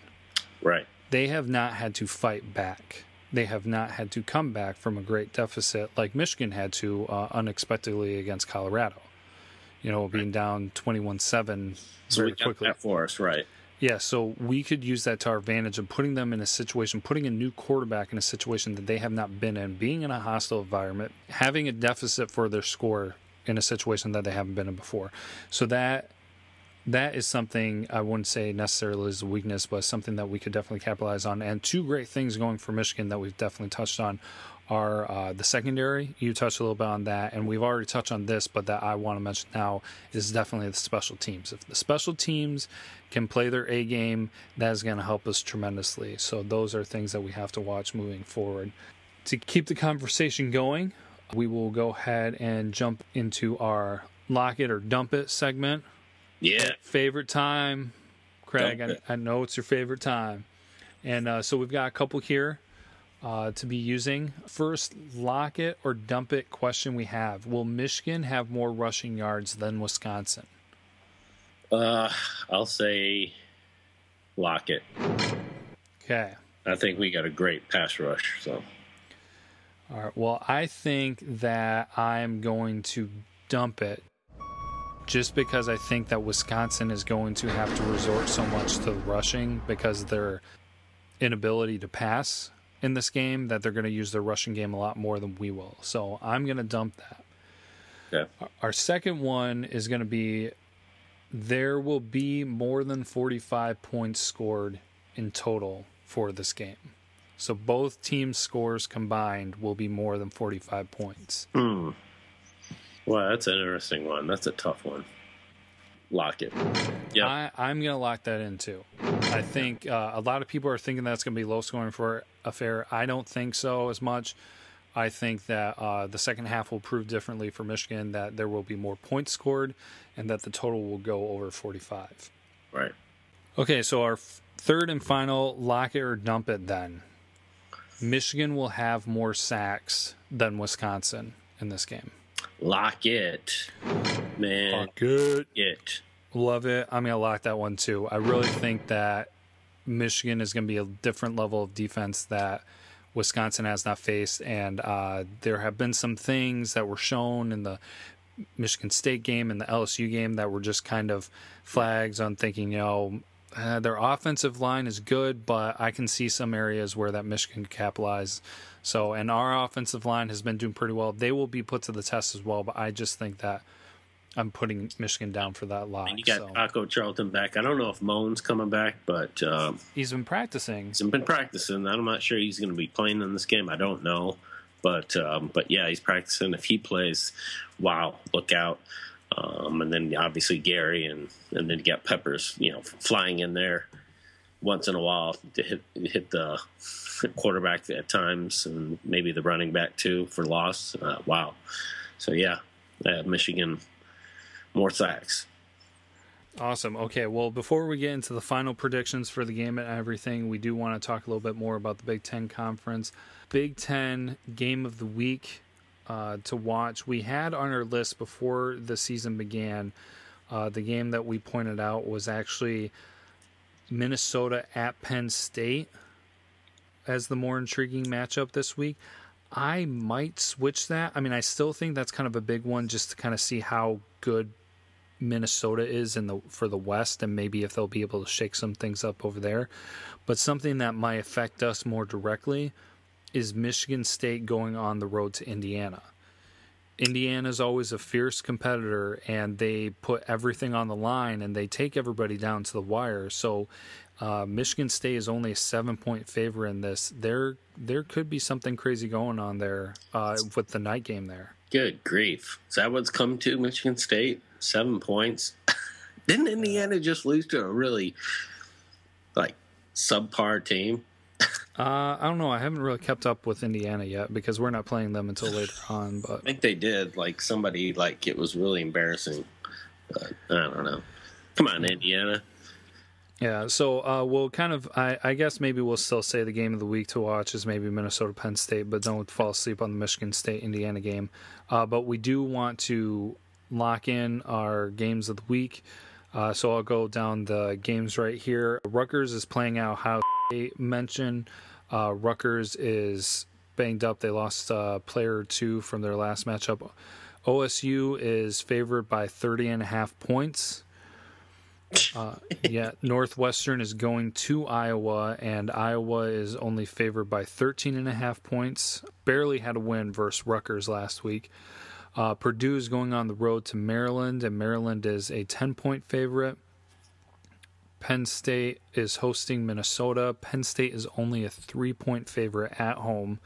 S2: Right.
S1: They have not had to fight back. They have not had to come back from a great deficit like Michigan had to uh, unexpectedly against Colorado. You know, being down 21 7 very
S2: so
S1: quickly.
S2: for us, right.
S1: Yeah, so we could use that to our advantage of putting them in a situation, putting a new quarterback in a situation that they have not been in, being in a hostile environment, having a deficit for their score in a situation that they haven't been in before. So that that is something I wouldn't say necessarily is a weakness, but something that we could definitely capitalize on. And two great things going for Michigan that we've definitely touched on are uh, the secondary. You touched a little bit on that, and we've already touched on this, but that I want to mention now is definitely the special teams. If the special teams can play their A game, that is going to help us tremendously. So those are things that we have to watch moving forward. To keep the conversation going, we will go ahead and jump into our lock it or dump it segment.
S2: Yeah.
S1: Favorite time, Craig. I, I, know it's your favorite time. And uh, so we've got a couple here uh, to be using. First, lock it or dump it question we have Will Michigan have more rushing yards than Wisconsin?
S2: Uh, I'll say lock it.
S1: Okay.
S2: I think we got a great pass rush. So.
S1: All right. Well, I think that I'm going to dump it just because I think that Wisconsin is going to have to resort so much to rushing because their inability to pass in this game that they're going to use their rushing game a lot more than we will. So I'm going to dump that.
S2: Yeah.
S1: Our second one is going to be there will be more than 45 points scored in total for this game. So both teams' scores combined will be more than 45 points.
S2: Hmm. Well, that's an interesting one. That's a tough one. Lock it.
S1: Yeah, I'm going to lock that in too. I think uh, a lot of people are thinking that's going to be low scoring for affair. I don't think so as much. I think that uh, the second half will prove differently for Michigan, that there will be more points scored, and that the total will go over 45.
S2: Right.
S1: Okay, so our f- third and final lock it or dump it then. Michigan will have more sacks than Wisconsin in this game.
S2: Lock it. Man.
S1: Lock it.
S2: It.
S1: Love it. I'm to lock that one too. I really think that Michigan is going to be a different level of defense that Wisconsin has not faced. And uh, there have been some things that were shown in the Michigan State game and the LSU game that were just kind of flags on thinking, you know, Uh, their offensive line is good, but I can see some areas where that Michigan can capitalize. So, and our offensive line has been doing pretty well. They will be put to the test as well, but I just think that I'm putting Michigan down for that lot.
S2: And you got
S1: so.
S2: Charlton back. I don't know if Mone's coming back, but um,
S1: he's been practicing.
S2: He's been practicing. I'm not sure he's going to be playing in this game. I don't know, but um, but yeah, he's practicing. If he plays, wow, look out. Um, and then obviously Gary and and then you got Peppers, you know, flying in there once in a while to hit hit the quarterback at times and maybe the running back too for loss. Uh, wow. So yeah, uh, Michigan more sacks.
S1: Awesome. Okay, well, before we get into the final predictions for the game and everything, we do want to talk a little bit more about the Big Ten Conference. Big Ten game of the week uh, to watch. We had on our list before the season began, uh, the game that we pointed out was actually Minnesota at Penn State as the more intriguing matchup this week. I might switch that. I mean, I still think that's kind of a big one just to kind of see how good Minnesota is in the for the West, and maybe if they'll be able to shake some things up over there. But something that might affect us more directly is Michigan State going on the road to Indiana. Indiana is always a fierce competitor, and they put everything on the line, and they take everybody down to the wire. So, uh, Michigan State is only a seven-point favor in this. There, there could be something crazy going on there uh, with the night game there.
S2: Good grief! Is that what's come to Michigan State? Seven points. Didn't Indiana just lose to a really like subpar team?
S1: Uh, I don't know. I haven't really kept up with Indiana yet because we're not playing them until later on. But
S2: I think they did. Like somebody, like it was really embarrassing. But I don't know. Come on, Indiana.
S1: Yeah, so uh, we'll kind of, I, I, guess maybe we'll still say the game of the week to watch is maybe Minnesota Penn State, but don't fall asleep on the Michigan State Indiana game. Uh, but we do want to lock in our games of the week. Uh, so I'll go down the games right here. Rutgers is playing out how they mentioned. Uh, Rutgers is banged up. They lost a player or two from their last matchup. OSU is favored by 30 and a half points. Uh, yeah, Northwestern is going to Iowa, and Iowa is only favored by 13 and a half points. Barely had a win versus Rutgers last week. Uh, Purdue is going on the road to Maryland, and Maryland is a 10 point favorite. Penn State is hosting Minnesota. Penn State is only a three point favorite at home.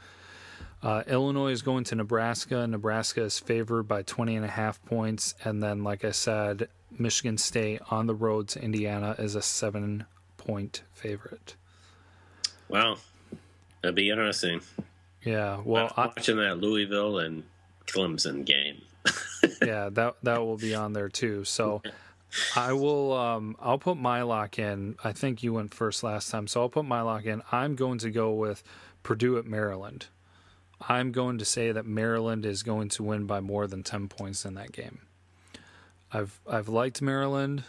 S1: Uh, Illinois is going to Nebraska. Nebraska is favored by 20 and a half points. And then, like I said, Michigan State on the road to Indiana is a seven point favorite.
S2: Wow. That'd be interesting.
S1: Yeah. Well,
S2: I'm watching that Louisville and Clemson game.
S1: yeah, that that will be on there too. So I will um I'll put my lock in. I think you went first last time, so I'll put my lock in. I'm going to go with Purdue at Maryland. I'm going to say that Maryland is going to win by more than 10 points in that game. I've I've liked Maryland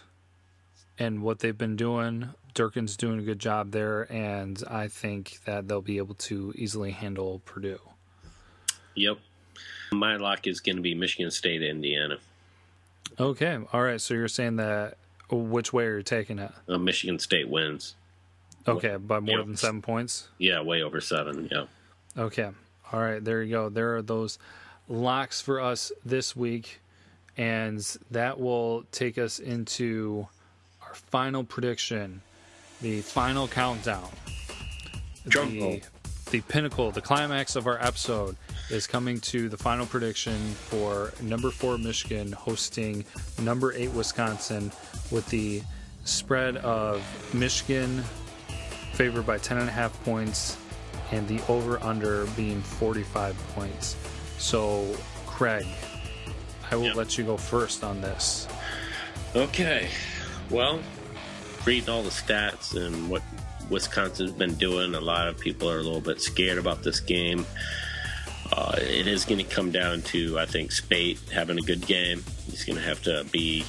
S1: and what they've been doing. Durkin's doing a good job there, and I think that they'll be able to easily handle Purdue.
S2: Yep. My lock is going to be Michigan State, Indiana.
S1: Okay. All right. So you're saying that which way are you taking it?
S2: Uh, Michigan State wins.
S1: Okay, by more than seven points.
S2: Yeah, way over seven. Yeah.
S1: Okay. All right. There you go. There are those locks for us this week, and that will take us into our final prediction, the final countdown. The, the pinnacle, the climax of our episode is coming to the final prediction for number four Michigan hosting number eight Wisconsin with the spread of Michigan favored by 10.5 points and the over under being 45 points. So, Craig, I will
S2: Yep.
S1: let you go first on this.
S2: Okay. Well, reading all the stats and what Wisconsin's been doing, a lot of people are a little bit scared about this game. Uh, it is going to come down to, I think, Speight having a good game. He's going to have to be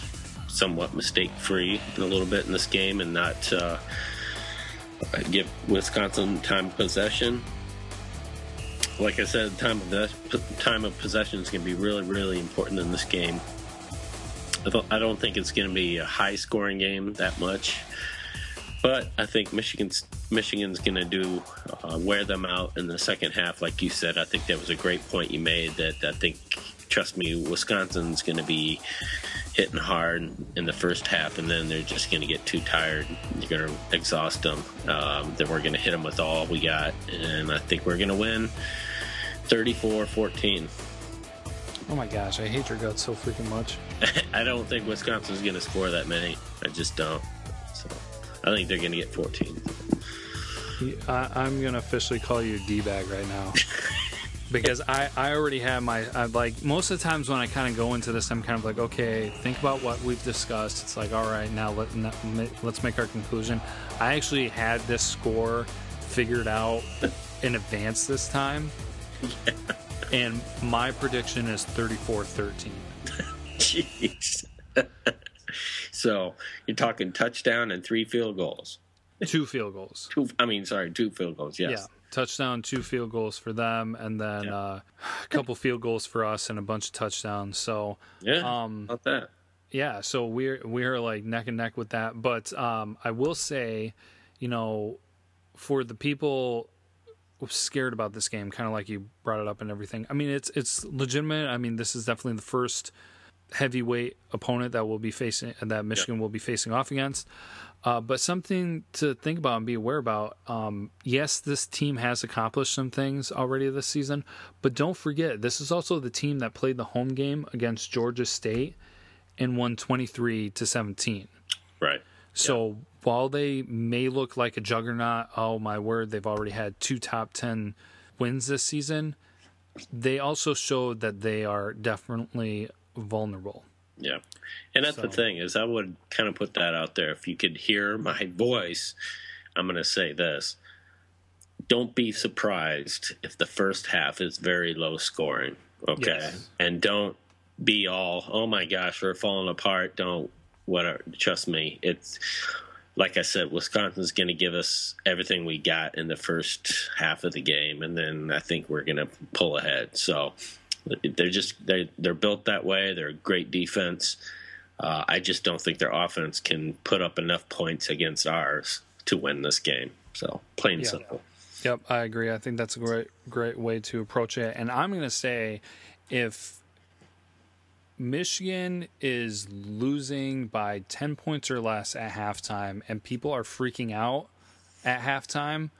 S2: somewhat mistake free a little bit in this game and not uh, give Wisconsin time possession. Like I said, time of time of possession is going to be really, really important in this game. I don't- think it's going to be a high scoring game that much. But I think Michigan's Michigan's going to do uh, wear them out in the second half, like you said. I think that was a great point you made. That I think, trust me, Wisconsin's going to be hitting hard in the first half, and then they're just going to get too tired. You're going to exhaust them. Um, then we're going to hit them with all we got, and I think we're going to win 34-14.
S1: Oh my gosh, I hate your guts so freaking much.
S2: I don't think Wisconsin's going to score that many. I just don't. So I think they're going to get 14.
S1: I, I'm going to officially call you a D-bag right now. because I, I already have my I like most of the times when I kind of go into this I'm kind of like okay think about what we've discussed. It's like all right now let, let's make our conclusion. I actually had this score figured out in advance this time. Yeah. and my prediction is 34-13
S2: jeez. So you're talking touchdown and three field goals.
S1: Two field goals.
S2: Two I mean sorry two field goals yes.
S1: Yeah touchdown, two field goals for them, and then yeah. uh, a couple field goals for us, and a bunch of touchdowns. So
S2: yeah, um, about that.
S1: Yeah, so we're we're like neck and neck with that. But um, I will say, you know, for the people scared about this game, kind of like you brought it up and everything. I mean, it's it's legitimate. I mean, this is definitely the first heavyweight opponent that we'll be facing that Michigan yeah. will be facing off against. Uh, but something to think about and be aware about. Um, yes, this team has accomplished some things already this season, but don't forget this is also the team that played the home game against Georgia State and won twenty three to seventeen.
S2: Right.
S1: So yeah. while they may look like a juggernaut, oh my word, they've already had two top ten wins this season. They also showed that they are definitely vulnerable.
S2: Yeah. And that's so. the thing is I would kind of put that out there. If you could hear my voice, I'm going to say this. Don't be surprised if the first half is very low scoring. Okay. Yes. And don't be all, oh my gosh, we're falling apart. Don't, whatever. Trust me. It's, like I said, Wisconsin's going to give us everything we got in the first half of the game. And then I think we're going to pull ahead. So, they're just they they're built that way. They're a great defense. Uh, I just don't think their offense can put up enough points against ours to win this game. So plain
S1: yeah.
S2: simple.
S1: Yep, I agree. I think that's a great great way to approach it. And I'm going to say, if Michigan is losing by 10 points or less at halftime and people are freaking out at halftime,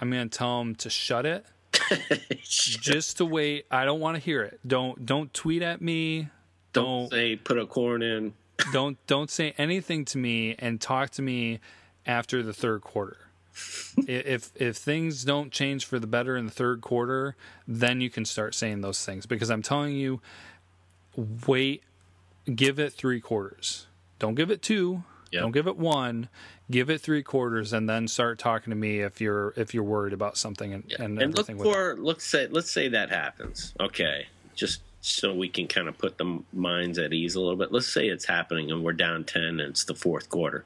S1: I'm going to tell them to shut it just to wait. I don't want to hear it. Don't don't tweet at me.
S2: Don't, don't say put O'Korn in.
S1: don't don't say anything to me and talk to me after the third quarter. if if things don't change for the better in the third quarter, then you can start saying those things because I'm telling you wait give it 3 quarters. Don't give it 2. Yep. Don't give it 1 give it three quarters and then start talking to me if you're if you're worried about something and
S2: yeah. and, and look for let's say let's say that happens. Okay. Just so we can kind of put the minds at ease a little bit. Let's say it's happening and we're down 10 and it's the fourth quarter.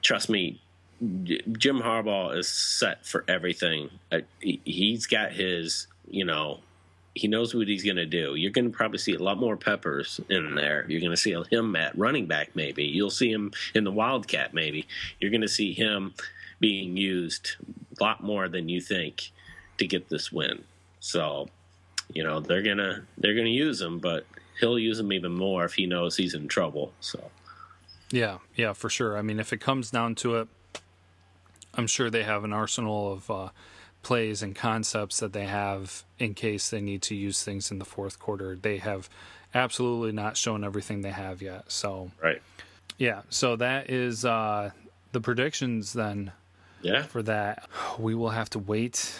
S2: Trust me jim harbaugh is set for everything. Uh, he's got his you know he knows what he's going to do. You're going to probably see a lot more Peppers in there. You're going to see him at running back, maybe. You'll see him in the Wildcat, maybe. You're going to see him being used a lot more than you think to get this win. So, you know, they're gonna they're gonna use him, but he'll use him even more if he knows he's in trouble. So,
S1: yeah, yeah, for sure. I mean, if it comes down to it, I'm sure they have an arsenal of. Uh, plays and concepts that they have in case they need to use things in the fourth quarter. They have absolutely not shown everything they have yet. So
S2: right,
S1: yeah. So that is uh, the predictions then.
S2: Yeah.
S1: For that, we will have to wait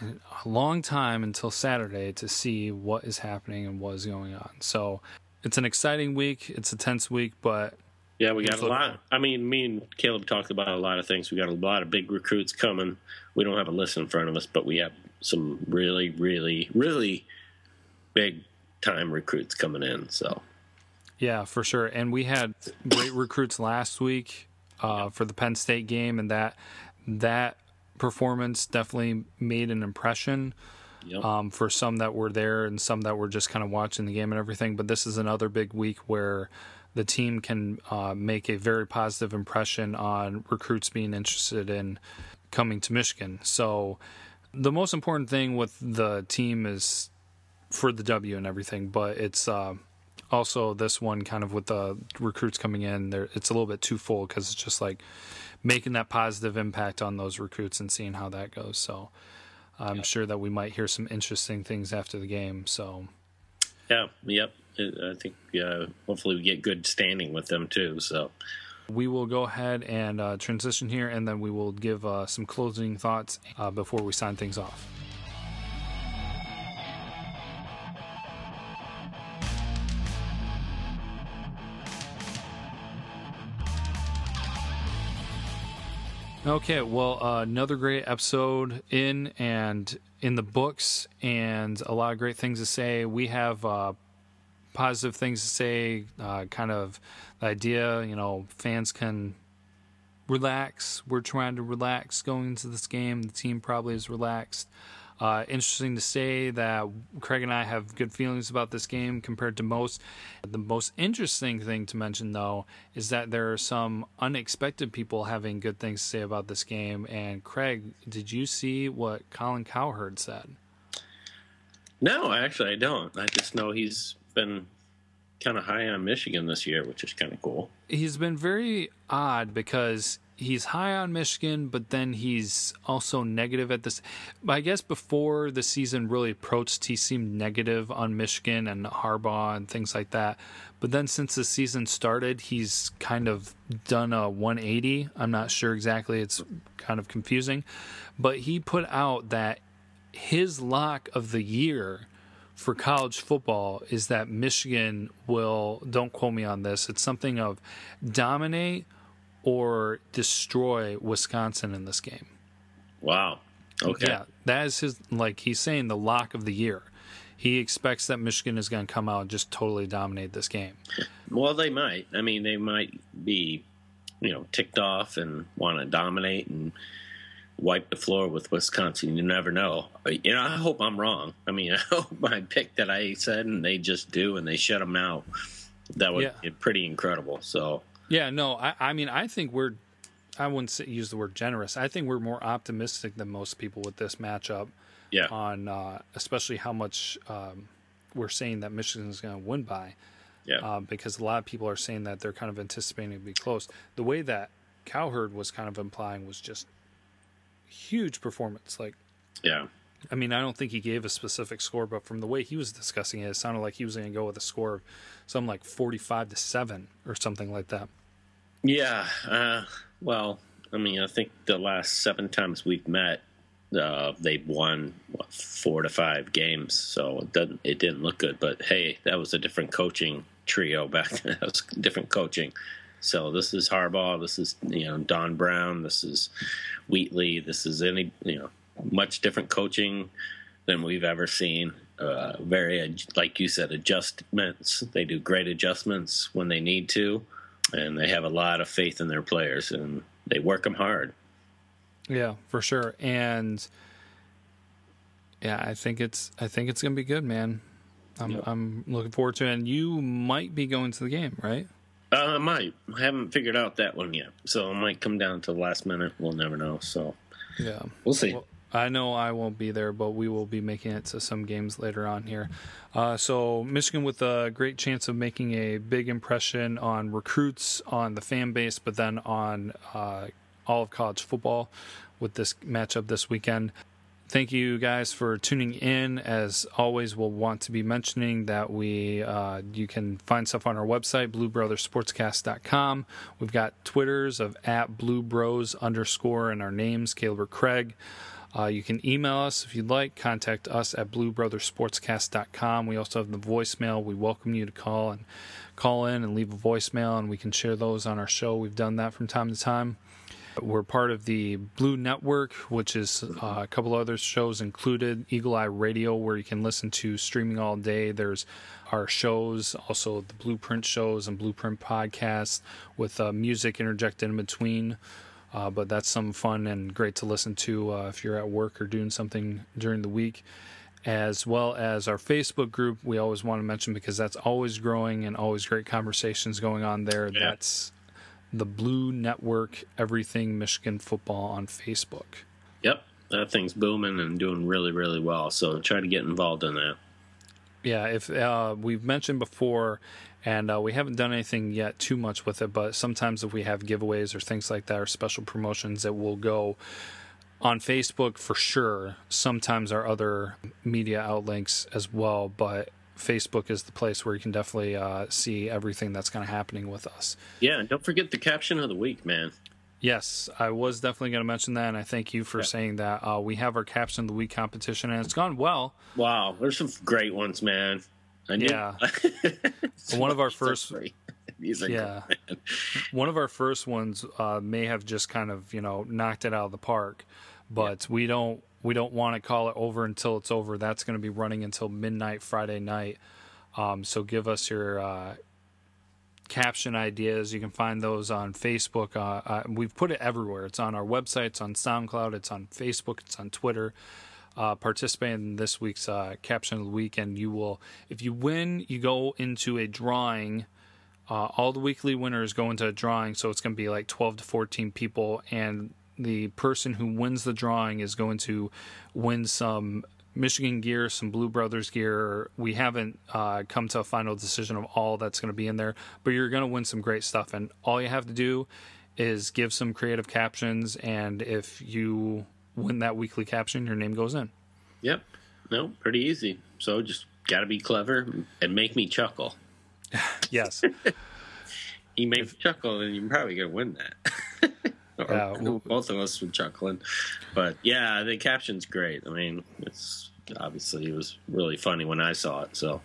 S1: a long time until Saturday to see what is happening and what is going on. So it's an exciting week. It's a tense week, but
S2: yeah, we got a lot. I mean, me and Caleb talked about a lot of things. We got a lot of big recruits coming. We don't have a list in front of us, but we have some really, really, really big time recruits coming in. So,
S1: yeah, for sure. And we had great recruits last week uh, for the Penn State game, and that that performance definitely made an impression. Yep. Um, for some that were there and some that were just kind of watching the game and everything. But this is another big week where the team can uh, make a very positive impression on recruits being interested in coming to Michigan. So the most important thing with the team is for the W and everything, but it's uh, also this one kind of with the recruits coming in. There, it's a little bit too full because it's just like making that positive impact on those recruits and seeing how that goes. So I'm yep. sure that we might hear some interesting things after the game. So
S2: yeah, yep. I think uh, hopefully we get good standing with them too. So
S1: we will go ahead and uh, transition here, and then we will give uh, some closing thoughts uh, before we sign things off. Okay, well, uh, another great episode in and in the books, and a lot of great things to say. We have uh, positive things to say, uh, kind of the idea, you know, fans can relax. We're trying to relax going into this game. The team probably is relaxed. Uh, interesting to say that Craig and I have good feelings about this game compared to most. The most interesting thing to mention, though, is that there are some unexpected people having good things to say about this game. And Craig, did you see what Colin Cowherd said?
S2: No, actually, I don't. I just know he's been kind of high on Michigan this year, which is kind of cool.
S1: He's been very odd because he's high on Michigan, but then he's also negative at this. I guess before the season really approached, he seemed negative on Michigan and Harbaugh and things like that. But then since the season started, he's kind of done a 180. I'm not sure exactly. It's kind of confusing. But he put out that his lock of the year for college football is that Michigan will, don't quote me on this, it's something of dominate or destroy Wisconsin in this game.
S2: Wow. Okay. Yeah,
S1: that is his like he's saying the lock of the year. He expects that Michigan is going to come out and just totally dominate this game.
S2: Well, they might. I mean, they might be, you know, ticked off and want to dominate and wipe the floor with Wisconsin. You never know. You know, I hope I'm wrong. I mean, I hope my pick that I said and they just do and they shut them out. That would yeah. be pretty incredible. So
S1: yeah, no, I, I mean, I think we're, I wouldn't say, use the word generous. I think we're more optimistic than most people with this matchup.
S2: Yeah.
S1: On uh, especially how much um, we're saying that Michigan is going to win by.
S2: Yeah. Uh,
S1: because a lot of people are saying that they're kind of anticipating to be close. The way that Cowherd was kind of implying was just huge performance. Like,
S2: yeah.
S1: I mean, I don't think he gave a specific score, but from the way he was discussing it, it sounded like he was going to go with a score of something like 45 to 7 or something like that.
S2: Yeah. Uh, well, I mean, I think the last seven times we've met, uh, they've won what, four to five games, so it doesn't it didn't look good. But hey, that was a different coaching trio back then. that was different coaching. So this is Harbaugh. This is you know Don Brown. This is Wheatley. This is any you know much different coaching than we've ever seen. Uh, very like you said, adjustments. They do great adjustments when they need to and they have a lot of faith in their players, and they work them hard.
S1: Yeah, for sure, and yeah, I think it's I think it's gonna be good, man. I'm yep. I'm looking forward to it. And you might be going to the game, right?
S2: Uh, I might. I haven't figured out that one yet, so it might come down to the last minute. We'll never know. So
S1: yeah,
S2: we'll see.
S1: Well, I know I won't be there, but we will be making it to some games later on here. Uh, so Michigan with a great chance of making a big impression on recruits, on the fan base, but then on uh, all of college football with this matchup this weekend. Thank you guys for tuning in. As always, we'll want to be mentioning that we uh, you can find stuff on our website, bluebrothersportscast.com. We've got Twitters of at bluebros underscore and our names, Caleb or Craig. Uh, you can email us if you'd like. Contact us at bluebrothersportscast.com. We also have the voicemail. We welcome you to call and call in and leave a voicemail, and we can share those on our show. We've done that from time to time. We're part of the Blue Network, which is uh, a couple other shows included. Eagle Eye Radio, where you can listen to streaming all day. There's our shows, also the Blueprint shows and Blueprint podcasts with uh, music interjected in between. Uh, but that's some fun and great to listen to uh, if you're at work or doing something during the week. as well as our Facebook group. We always want to mention because that's always growing and always great conversations going on there.
S2: Yeah.
S1: That's the Blue Network Everything Michigan Football on Facebook.
S2: Yep, that thing's booming and doing really, really well. So try to get involved in that.
S1: Yeah, if uh, we've mentioned before, and uh, we haven't done anything yet too much with it, but sometimes if we have giveaways or things like that or special promotions, it will go on Facebook for sure. Sometimes our other media outlinks as well, but Facebook is the place where you can definitely uh, see everything that's kind of happening with us.
S2: Yeah, and don't forget the caption of the week, man.
S1: Yes, I was definitely going to mention that, and I thank you for
S2: Yeah.
S1: saying that. Uh, we have our caption of the week competition, and it's gone well.
S2: Wow, there's some great ones, man. I knew-
S1: Yeah. One of our first-
S2: great. These are
S1: Yeah. one of our first ones uh, may have just kind of you know knocked it out of the park, but we don't we don't want to call it over until it's over. That's going to be running until midnight Friday night. Um, so give us your uh, caption ideas. You can find those on Facebook. Uh, uh, we've put it everywhere. It's on our website. It's on SoundCloud. It's on Facebook. It's on Twitter. Uh, participate in this week's uh, caption of the week, and you will. If you win, you go into a drawing. Uh, all the weekly winners go into a drawing, so it's going to be like 12 to 14 people, and the person who wins the drawing is going to win some Michigan gear, some Blue Brothers gear. We haven't uh, come to a final decision of all that's going to be in there, but you're going to win some great stuff, and all you have to do is give some creative captions, and if you win that weekly caption, your name goes in.
S2: Yep. No, pretty easy. So just got to be clever and make me chuckle.
S1: Yes.
S2: You make me chuckle, and you're probably gonna win that. or
S1: Yeah, well-
S2: both of us were chuckling, but yeah, the caption's great. I mean, it's obviously it was really funny when I saw it. So,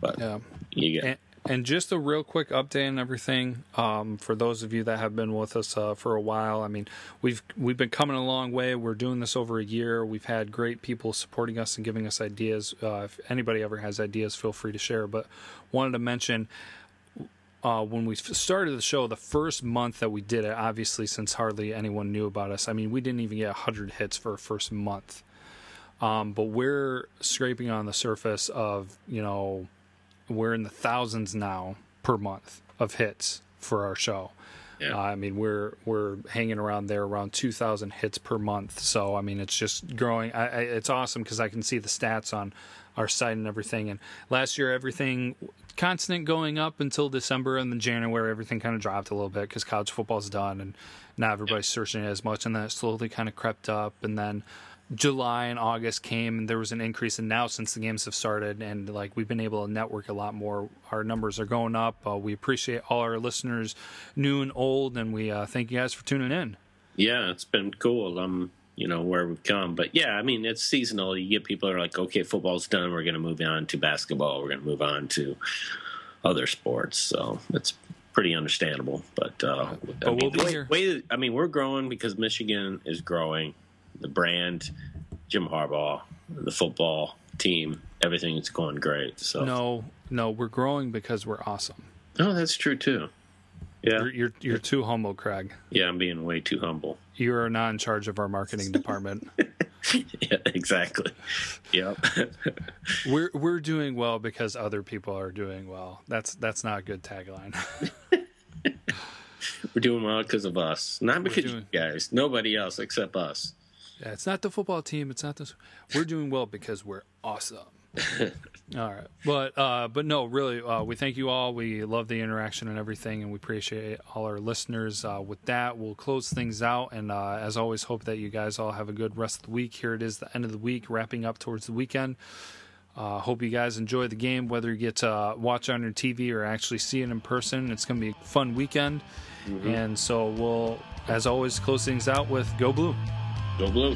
S2: but
S1: yeah.
S2: you get
S1: And, and just a real quick update and everything um, for those of you that have been with us uh, for a while. I mean, we've we've been coming a long way. We're doing this over a year. We've had great people supporting us and giving us ideas. Uh, if anybody ever has ideas, feel free to share. But wanted to mention. Uh, when we started the show, the first month that we did it, obviously, since hardly anyone knew about us, I mean, we didn't even get 100 hits for a first month. Um, but we're scraping on the surface of, you know, we're in the thousands now per month of hits for our show.
S2: Yeah.
S1: Uh, I mean, we're we're hanging around there around 2,000 hits per month. So I mean, it's just growing. I, I, it's awesome because I can see the stats on our site and everything. And last year, everything constant going up until December, and then January, everything kind of dropped a little bit because college football's done, and now everybody's searching it as much. And then it slowly kind of crept up, and then July and August came and there was an increase and now since the games have started and like we've been able to network a lot more our numbers are going up uh, we appreciate all our listeners new and old and we uh, thank you guys for tuning in
S2: yeah, it's been cool. Um, you know where we've come, but yeah, I mean it's seasonal. You get people are like, okay, football's done. We're going to move on to basketball. We're going to move on to other sports. So it's pretty understandable. But uh,
S1: But
S2: I
S1: we'll
S2: mean,
S1: be
S2: way-
S1: here.
S2: way- I mean, we're growing because Michigan is growing. The brand, Jim Harbaugh, the football team, everything is going great. So
S1: no no we're growing because we're awesome
S2: oh, that's true too. Yeah,
S1: you're, you're, you're too humble craig
S2: yeah, I'm being way too humble.
S1: you are not in charge of our marketing department
S2: yeah, exactly. Yep.
S1: we're we're doing well because other people are doing well that's that's not a good tagline
S2: We're doing well because of us, not because
S1: doing-
S2: you guys. Nobody else except us.
S1: Yeah, it's not the football team. It's not this. We're doing well because we're awesome. all right, but uh, but no, really, uh, we thank you all. We love the interaction and everything, and we appreciate all our listeners. Uh, with that, we'll close things out, and uh, as always, hope that you guys all have a good rest of the week. Here it is, the end of the week, wrapping up towards the weekend. Uh, hope you guys enjoy the game, whether you get to watch on your TV or actually see it in person. It's going to be a fun weekend, and so we'll, as always, close things out with "Go Blue."
S2: Go blue.